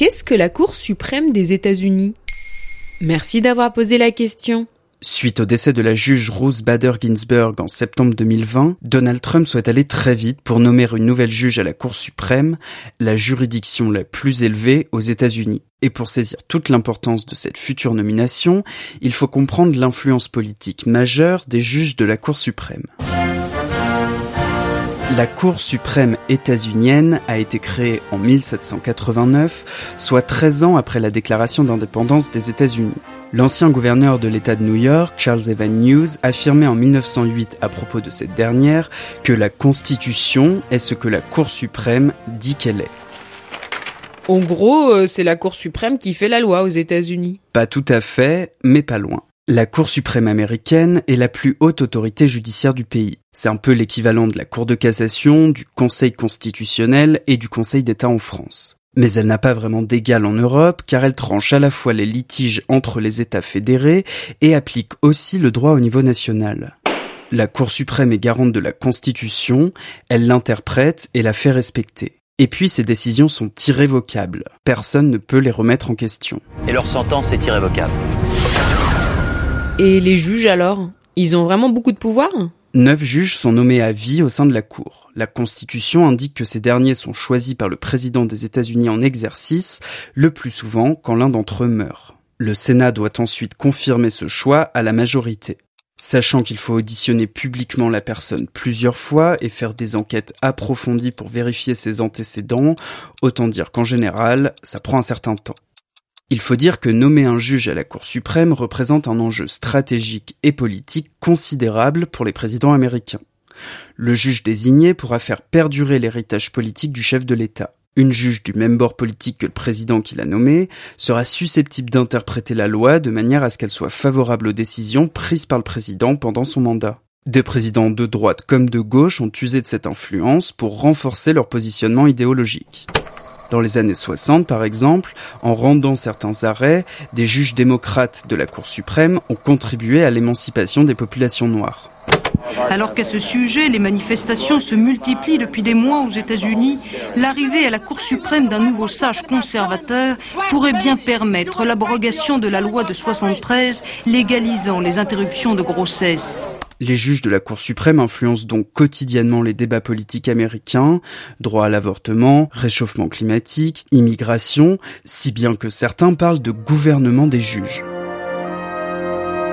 Qu'est-ce que la Cour suprême des États-Unis? Merci d'avoir posé la question. Suite au décès de la juge Ruth Bader Ginsburg en septembre 2020, Donald Trump souhaite aller très vite pour nommer une nouvelle juge à la Cour suprême, la juridiction la plus élevée aux États-Unis. Et pour saisir toute l'importance de cette future nomination, il faut comprendre l'influence politique majeure des juges de la Cour suprême. La Cour suprême états-unienne a été créée en 1789, soit 13 ans après la déclaration d'indépendance des États-Unis. L'ancien gouverneur de l'État de New York, Charles Evan Hughes, affirmait en 1908 à propos de cette dernière que la Constitution est ce que la Cour suprême dit qu'elle est. En gros, euh, c'est la Cour suprême qui fait la loi aux États-Unis. Pas tout à fait, mais pas loin. La Cour suprême américaine est la plus haute autorité judiciaire du pays. C'est un peu l'équivalent de la Cour de cassation, du Conseil constitutionnel et du Conseil d'État en France. Mais elle n'a pas vraiment d'égal en Europe car elle tranche à la fois les litiges entre les États fédérés et applique aussi le droit au niveau national. La Cour suprême est garante de la Constitution, elle l'interprète et la fait respecter. Et puis ses décisions sont irrévocables. Personne ne peut les remettre en question. Et leur sentence est irrévocable. Et les juges alors Ils ont vraiment beaucoup de pouvoir Neuf juges sont nommés à vie au sein de la Cour. La Constitution indique que ces derniers sont choisis par le président des États-Unis en exercice, le plus souvent quand l'un d'entre eux meurt. Le Sénat doit ensuite confirmer ce choix à la majorité. Sachant qu'il faut auditionner publiquement la personne plusieurs fois et faire des enquêtes approfondies pour vérifier ses antécédents, autant dire qu'en général, ça prend un certain temps. Il faut dire que nommer un juge à la Cour suprême représente un enjeu stratégique et politique considérable pour les présidents américains. Le juge désigné pourra faire perdurer l'héritage politique du chef de l'État. Une juge du même bord politique que le président qui l'a nommé sera susceptible d'interpréter la loi de manière à ce qu'elle soit favorable aux décisions prises par le président pendant son mandat. Des présidents de droite comme de gauche ont usé de cette influence pour renforcer leur positionnement idéologique. Dans les années 60, par exemple, en rendant certains arrêts, des juges démocrates de la Cour suprême ont contribué à l'émancipation des populations noires. Alors qu'à ce sujet, les manifestations se multiplient depuis des mois aux États-Unis, l'arrivée à la Cour suprême d'un nouveau sage conservateur pourrait bien permettre l'abrogation de la loi de 73 légalisant les interruptions de grossesse. Les juges de la Cour suprême influencent donc quotidiennement les débats politiques américains, droit à l'avortement, réchauffement climatique, immigration, si bien que certains parlent de gouvernement des juges.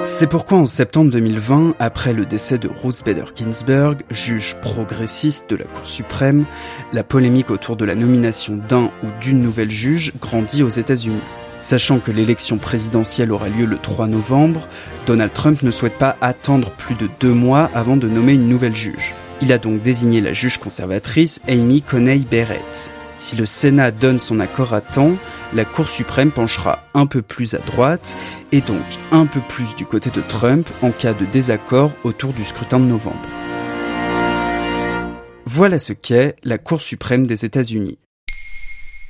C'est pourquoi en septembre 2020, après le décès de Ruth Bader Ginsburg, juge progressiste de la Cour suprême, la polémique autour de la nomination d'un ou d'une nouvelle juge grandit aux États-Unis. Sachant que l'élection présidentielle aura lieu le 3 novembre, Donald Trump ne souhaite pas attendre plus de deux mois avant de nommer une nouvelle juge. Il a donc désigné la juge conservatrice Amy Coney Barrett. Si le Sénat donne son accord à temps, la Cour suprême penchera un peu plus à droite et donc un peu plus du côté de Trump en cas de désaccord autour du scrutin de novembre. Voilà ce qu'est la Cour suprême des États-Unis.